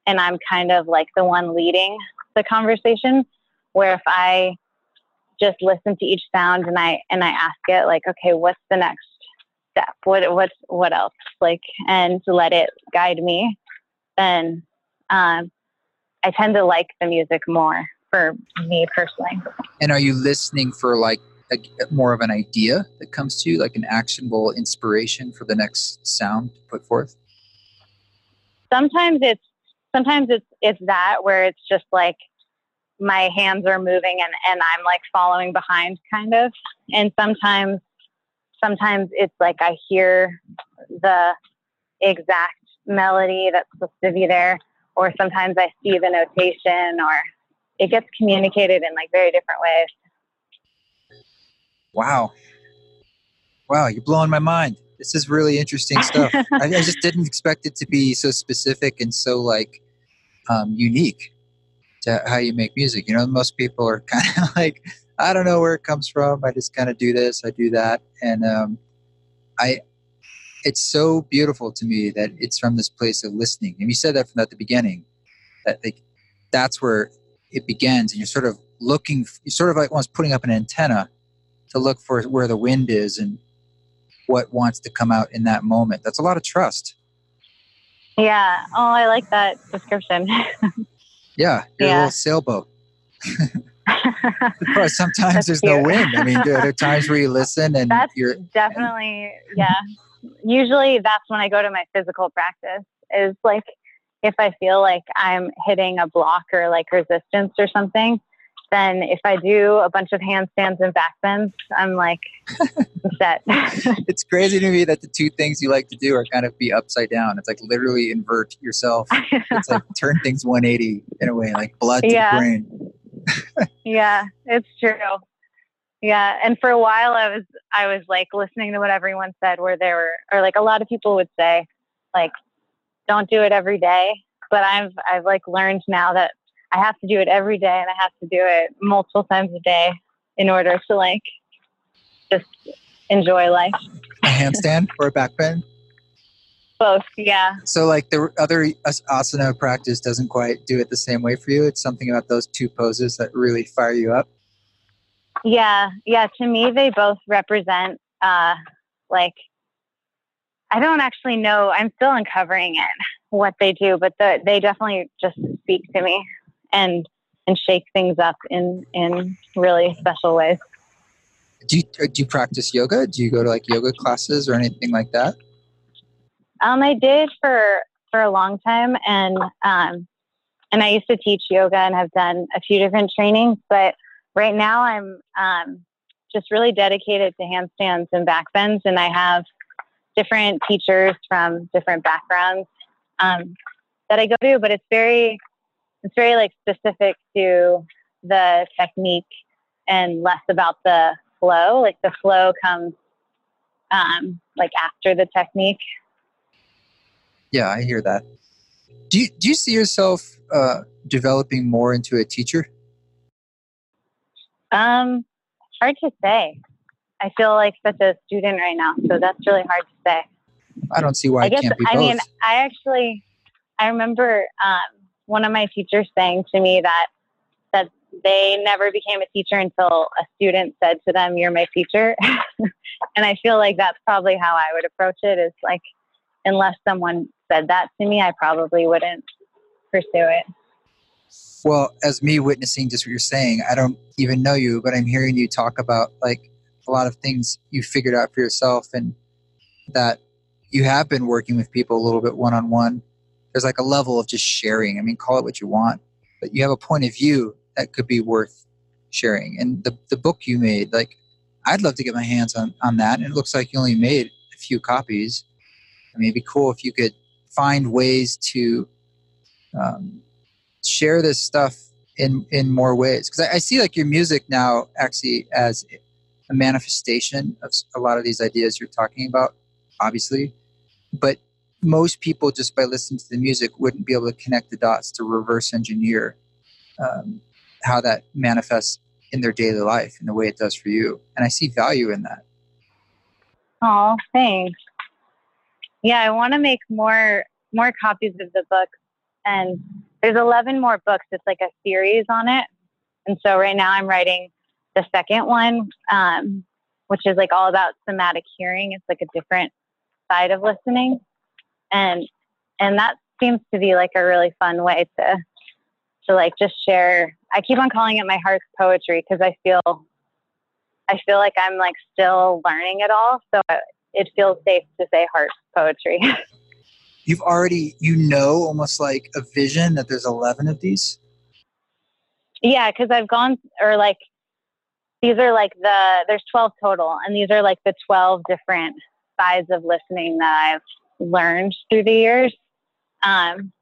and i'm kind of like the one leading the conversation where if i just listen to each sound and i and i ask it like okay what's the next step? What what's what else? Like and to let it guide me then um, i tend to like the music more for me personally. And are you listening for like a, more of an idea that comes to you like an actionable inspiration for the next sound to put forth? Sometimes it's sometimes it's it's that where it's just like my hands are moving and and i'm like following behind kind of. And sometimes sometimes it's like I hear the exact melody that's supposed to be there, or sometimes I see the notation, or it gets communicated in like very different ways. Wow. Wow, you're blowing my mind. This is really interesting stuff. I, I, just didn't expect it to be so specific and so like um, unique to how you make music. You know, most people are kind of like, I don't know where it comes from. I just kind of do this, I do that, and um, I. It's so beautiful to me that it's from this place of listening, and you said that from at the beginning, that like that's where it begins, and you're sort of looking, you're sort of like almost putting up an antenna to look for where the wind is and what wants to come out in that moment. That's a lot of trust. Yeah. Oh, I like that description. yeah, yeah. a little sailboat. sometimes there's cute. no wind. I mean, there, are times where you listen and that's you're definitely yeah. Usually, that's when I go to my physical practice. Is like if I feel like I'm hitting a block or like resistance or something. Then if I do a bunch of handstands and back bends, I'm like set. it's crazy to me that the two things you like to do are kind of be upside down. It's like literally invert yourself. It's like turn things 180 in a way, like blood to yeah. the brain yeah, it's true. Yeah, and for a while I was I was like listening to what everyone said where there were or like a lot of people would say like don't do it every day, but I've I've like learned now that I have to do it every day and I have to do it multiple times a day in order to like just enjoy life. A handstand or a back bend? Both yeah. So like the other asana practice doesn't quite do it the same way for you? It's something about those two poses that really fire you up? Yeah yeah to me they both represent uh like i don't actually know i'm still uncovering it what they do but the, they definitely just speak to me and and shake things up in in really special ways. Do you, do you practice yoga? Do you go to like yoga classes or anything like that um, I did for for a long time, and um, and I used to teach yoga and have done a few different trainings. But right now, I'm um, just really dedicated to handstands and back bends, and I have different teachers from different backgrounds um, that I go to. But it's very it's very like specific to the technique and less about the flow. Like the flow comes um, like after the technique. Yeah, I hear that. Do you, do you see yourself uh, developing more into a teacher? Um, hard to say. I feel like such a student right now, so that's really hard to say. I don't see why I guess, I mean, I actually, I remember um, one of my teachers saying to me that that they never became a teacher until a student said to them, "You're my teacher," and I feel like that's probably how I would approach it. Is like unless someone said that to me, I probably wouldn't pursue it. Well, as me witnessing just what you're saying, I don't even know you, but I'm hearing you talk about like a lot of things you figured out for yourself and that you have been working with people a little bit one on one. There's like a level of just sharing. I mean, call it what you want, but you have a point of view that could be worth sharing. And the, the book you made, like, I'd love to get my hands on, on that. And it looks like you only made a few copies. I mean, it'd be cool if you could find ways to um, share this stuff in in more ways. Because I, I, see like your music now actually as a manifestation of a lot of these ideas you're talking about obviously. But most people just by listening to the music wouldn't be able to connect the dots to reverse engineer um, how that manifests in their daily life in the way it does for you. And i see value in that. Oh thanks yeah i want to make more more copies of the book and there's 11 more books it's like a series on it. And so right now i'm writing the second one um, which is like all about somatic hearing it's like a different side of listening. And and that seems to be like a really fun way to to like just share i keep on calling it my heart's poetry because i feel i feel like i'm like still learning it all so it feels safe to say heart poetry. You've already you know almost like a vision that there's 11 of these? Yeah because i've gone or like these are like the there's 12 total and these are like the 12 different sides of listening that i've learned through the years um,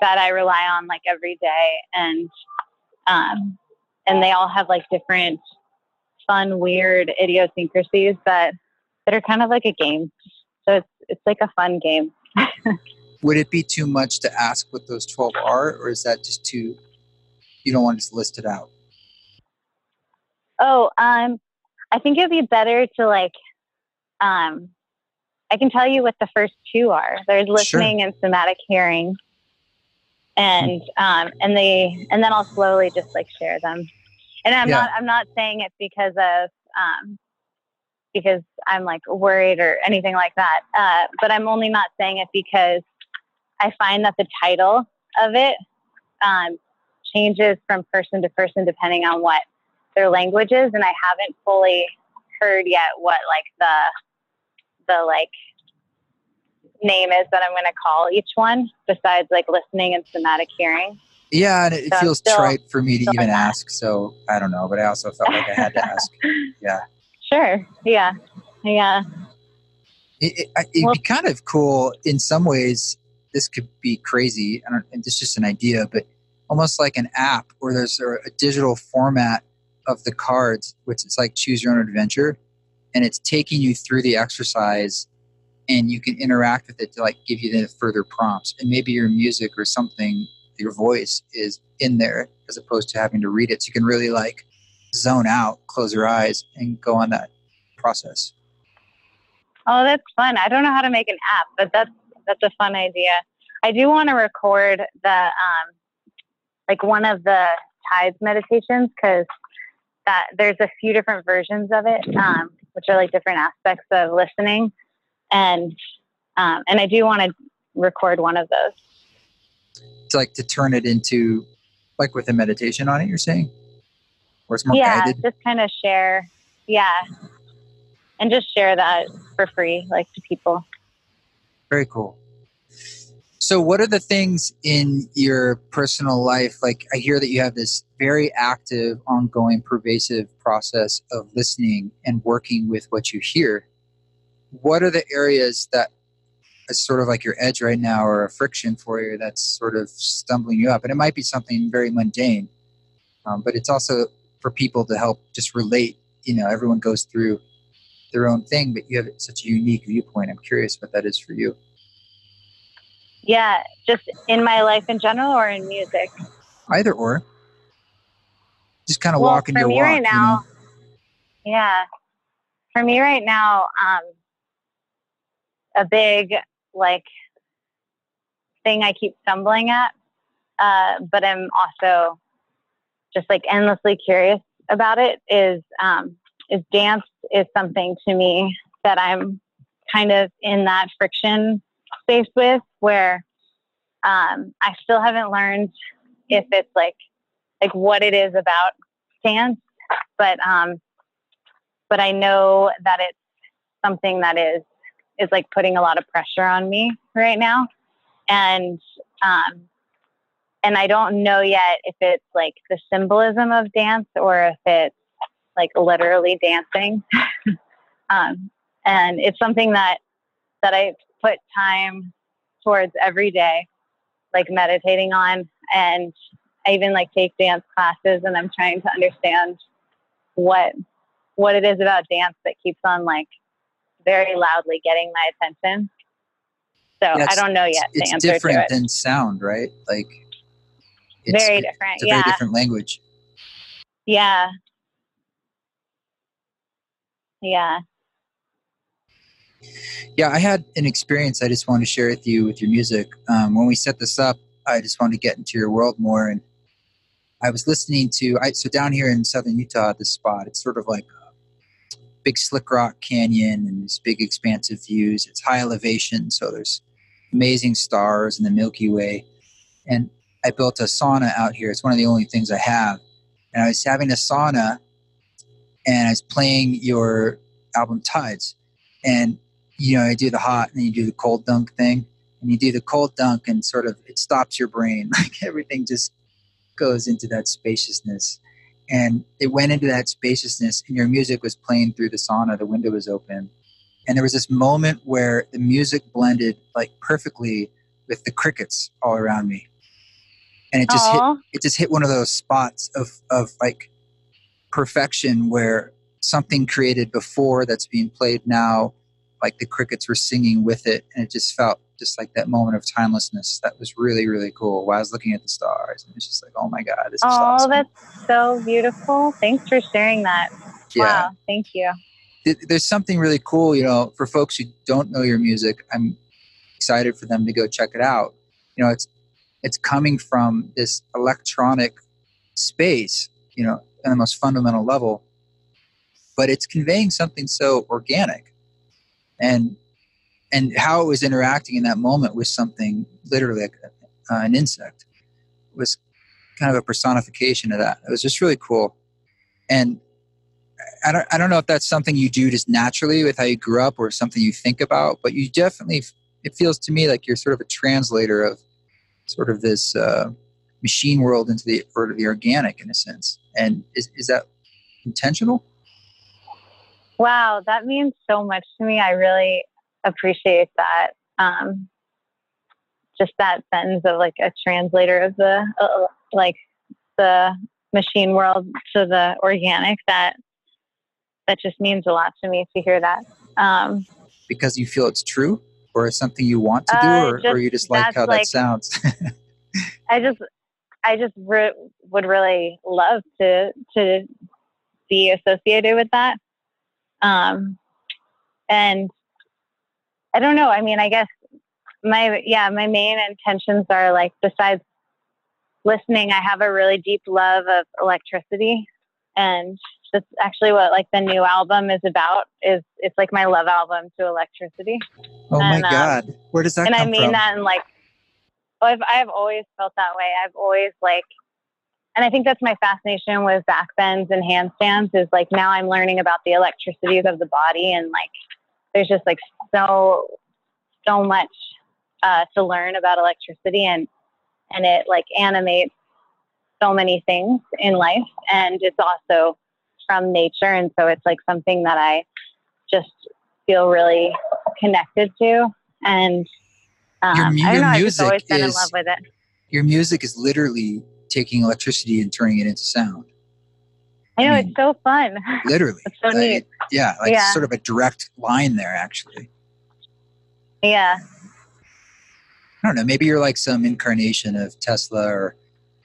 that i rely on like every day and um, and they all have like different fun weird idiosyncrasies that that are kind of like a game so it's it's like a fun game Would it be too much to ask what those 12 are, or is that just too, you don't want to list it out? Oh, um, I think it'd be better to like, um, I can tell you what the first two are. There's listening sure. and somatic hearing, and um, and they and then I'll slowly just like share them. And I'm yeah. not I'm not saying it because of um, because I'm like worried or anything like that. Uh, but I'm only not saying it because I find that the title of it um, changes from person to person depending on what their language is, and I haven't fully heard yet what like the the like name is that I'm going to call each one besides like listening and somatic hearing. Yeah, and it so feels still, trite for me to even ask. So I don't know, but I also felt like I had to ask. Yeah. Sure. Yeah. Yeah. It, it, would well, be kind of cool in some ways. This could be crazy. I don't, it's just an idea, but almost like an app where there's a, a digital format of the cards, which it's like choose your own adventure, and it's taking you through the exercise, and you can interact with it to like give you the further prompts, and maybe your music or something, your voice is in there as opposed to having to read it. So you can really like zone out, close your eyes, and go on that process. Oh, that's fun. I don't know how to make an app, but that's that's a fun idea. I do want to record the um, like one of the tides meditations because that there's a few different versions of it, um, which are like different aspects of listening, and um, and I do want to record one of those. It's like to turn it into like with a meditation on it. You're saying? It's more yeah, guided? just kind of share. Yeah. And just share that for free, like to people. Very cool. So, what are the things in your personal life? Like, I hear that you have this very active, ongoing, pervasive process of listening and working with what you hear. What are the areas that is sort of like your edge right now or a friction for you that's sort of stumbling you up? And it might be something very mundane, um, but it's also for people to help just relate. You know, everyone goes through their own thing, but you have such a unique viewpoint. I'm curious what that is for you. Yeah, just in my life in general or in music? Either or. Just kind of well, walking your me walk. Right now, you know? Yeah. For me right now, um, a big like thing I keep stumbling at, uh, but I'm also just like endlessly curious about it is um, is dance is something to me that I'm kind of in that friction space with where um, I still haven't learned if it's like like what it is about dance, but um, but I know that it's something that is is like putting a lot of pressure on me right now, and um, and I don't know yet if it's like the symbolism of dance or if it's like literally dancing. um, and it's something that that I put time towards every day, like meditating on, and I even like take dance classes, and I'm trying to understand what what it is about dance that keeps on like very loudly getting my attention. So I don't know yet. It's, it's different than sound, right? Like it's very different. It's a yeah. very different language. Yeah. Yeah. Yeah, I had an experience I just wanted to share with you with your music. Um, when we set this up, I just wanted to get into your world more. And I was listening to, I, so down here in southern Utah, this spot, it's sort of like a big slick rock canyon and these big expansive views. It's high elevation, so there's amazing stars and the Milky Way. And I built a sauna out here. It's one of the only things I have. And I was having a sauna and I was playing your album Tides. And, you know, I do the hot and you do the cold dunk thing. And you do the cold dunk and sort of it stops your brain. Like everything just goes into that spaciousness. And it went into that spaciousness and your music was playing through the sauna. The window was open. And there was this moment where the music blended like perfectly with the crickets all around me and it just hit, it just hit one of those spots of of like perfection where something created before that's being played now like the crickets were singing with it. And it just felt just like that moment of timelessness that was really really cool while i was looking at the stars. And it's just like oh my god this is oh awesome. that's so beautiful. Thanks for sharing that. Yeah. wow thank you. There's something really cool you know for folks who don't know your music i'm excited for them to go check it out. You know it's it's coming from this electronic space, you know, on the most fundamental level, but it's conveying something so organic. And and how it was interacting in that moment with something literally like uh, an insect was kind of a personification of that. It was just really cool. And I don't, I don't know if that's something you do just naturally with how you grew up or something you think about, but you definitely, it feels to me like you're sort of a translator of sort of this uh, machine world into the of the organic in a sense. And is is that intentional? Wow, that means so much to me. I really appreciate that. Um, just that sentence of like a translator of the uh, like the machine world to the organic. That that just means a lot to me to hear that. Um, because you feel it's true or it's something you want to do, uh, or, just, or you just like how like, that sounds? I just, I just re- would really love to to be associated with that. Um, and I don't know. I mean, I guess my yeah, my main intentions are like besides listening, I have a really deep love of electricity, and that's actually what like the new album is about is it's like my love album to electricity. Oh and, my um, god. Um, where does that and i mean from? that in like I've, I've always felt that way. I've always like and i think that's my fascination with back bends and handstands is like now i'm learning about the electricities of the body and like there's just like so so much uh, to learn about electricity and and it like animates so many things in life. And it's also from nature. And so it's like something that I just feel really connected to. And um, your, I don't know, I've just always been is, in love with it. Your music is literally taking electricity and turning it into sound. I know, I mean, it's so fun. Literally. it's so like, neat. Yeah, like yeah. sort of a direct line there, actually. Yeah. I don't know. Maybe you're like some incarnation of Tesla or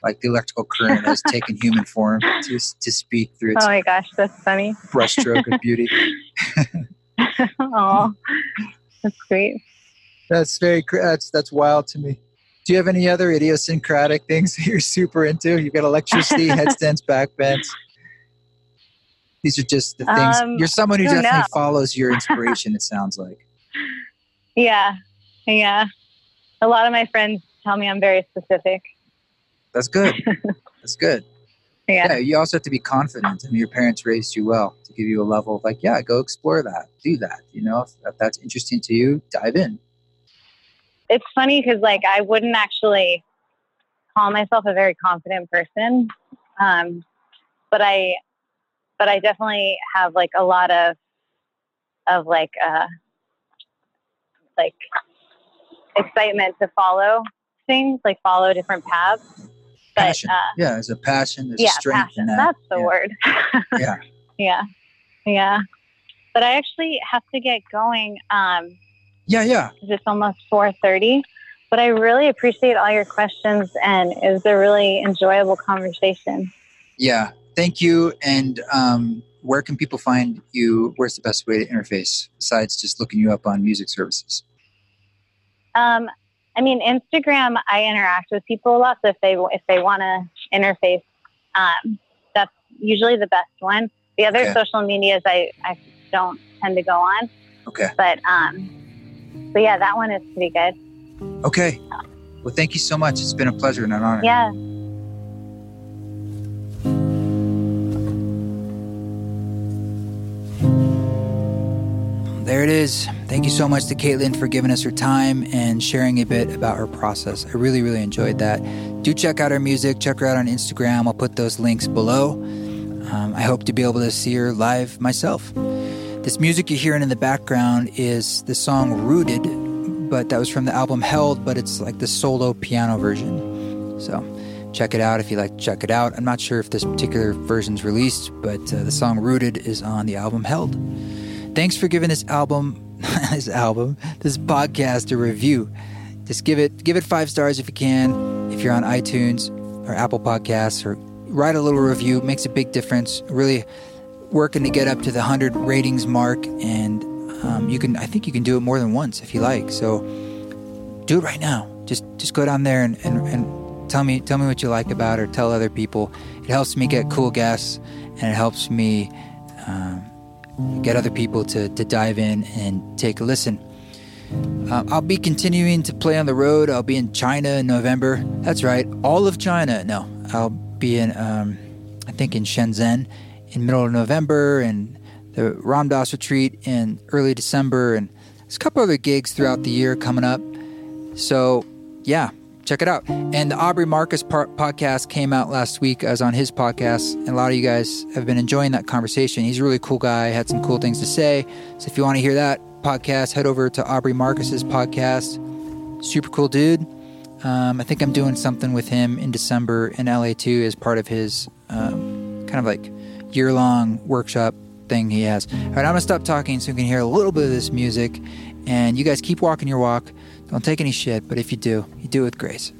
like the electrical current has taken human form to, to speak through its oh my gosh that's funny. brushstroke of beauty. Oh that's great. That's very that's that's wild to me. Do you have any other idiosyncratic things that you're super into? You got electricity headstands backbends these are just the things um, you're someone who definitely know. follows your inspiration it sounds like. Yeah Yeah. A lot of my friends tell me I'm very specific. That's good. That's good. Yeah. yeah. You also have to be confident. I mean, your parents raised you well to give you a level of like, yeah, go explore that, do that. You know, if, if that's interesting to you, dive in. It's funny because like I wouldn't actually call myself a very confident person, um, but I, but I definitely have like a lot of, of like, uh, like excitement to follow things, like follow different paths. But, uh, yeah, it's a passion, there's yeah, a strength passion. that. That's the yeah. word. Yeah. yeah, yeah. But I actually have to get going. Um, Yeah, yeah. it's almost four thirty. But I really appreciate all your questions, and it was a really enjoyable conversation. Yeah. Thank you. And um, where can people find you? Where's the best way to interface besides just looking you up on music services? Um, I mean, Instagram, I interact with people a lot. So if they if they want to interface, um, that's usually the best one. The other Okay. social medias, I, I don't tend to go on. Okay. But um, but yeah, that one is pretty good. Okay. Well, thank you so much. It's been a pleasure and an honor. Yeah. There it is. Thank you so much to Kaitlyn for giving us her time and sharing a bit about her process. I really, really enjoyed that. Do check out her music. Check her out on Instagram. I'll put those links below. Um, I hope to be able to see her live myself. This music you're hearing in the background is the song Rooted, but that was from the album Held, but it's like the solo piano version. So check it out if you like to check it out. I'm not sure if this particular version's released, but uh, the song Rooted is on the album Held. Thanks for giving this album, this album, this podcast a review. Just give it give it five stars if you can. If you're on iTunes or Apple Podcasts, or write a little review. It makes a big difference. Really working to get up to the hundred ratings mark, and um, you can. I think you can do it more than once if you like. So do it right now. Just just go down there and, and, and tell me tell me what you like about it, or tell other people. It helps me get cool guests, and it helps me. Um, get other people to, to dive in and take a listen. Uh, I'll be continuing to play on the road. I'll be in China in November. That's right, all of China. No, I'll be in, um, I think, in Shenzhen in middle of November and the Ram Ramdas retreat in early December. And there's a couple other gigs throughout the year coming up. So, yeah, check it out. And the Aubrey Marcus podcast came out last week. I was on his podcast, and a lot of you guys have been enjoying that conversation. He's a really cool guy, had some cool things to say. So if you want to hear that podcast, head over to Aubrey Marcus's podcast. Super cool dude. Um, I think I'm doing something with him in December in LA too, as part of his um, kind of like year long workshop thing he has. All right, I'm gonna stop talking so you can hear a little bit of this music. And you guys keep walking your walk. Don't take any shit, but if you do, you do it with grace.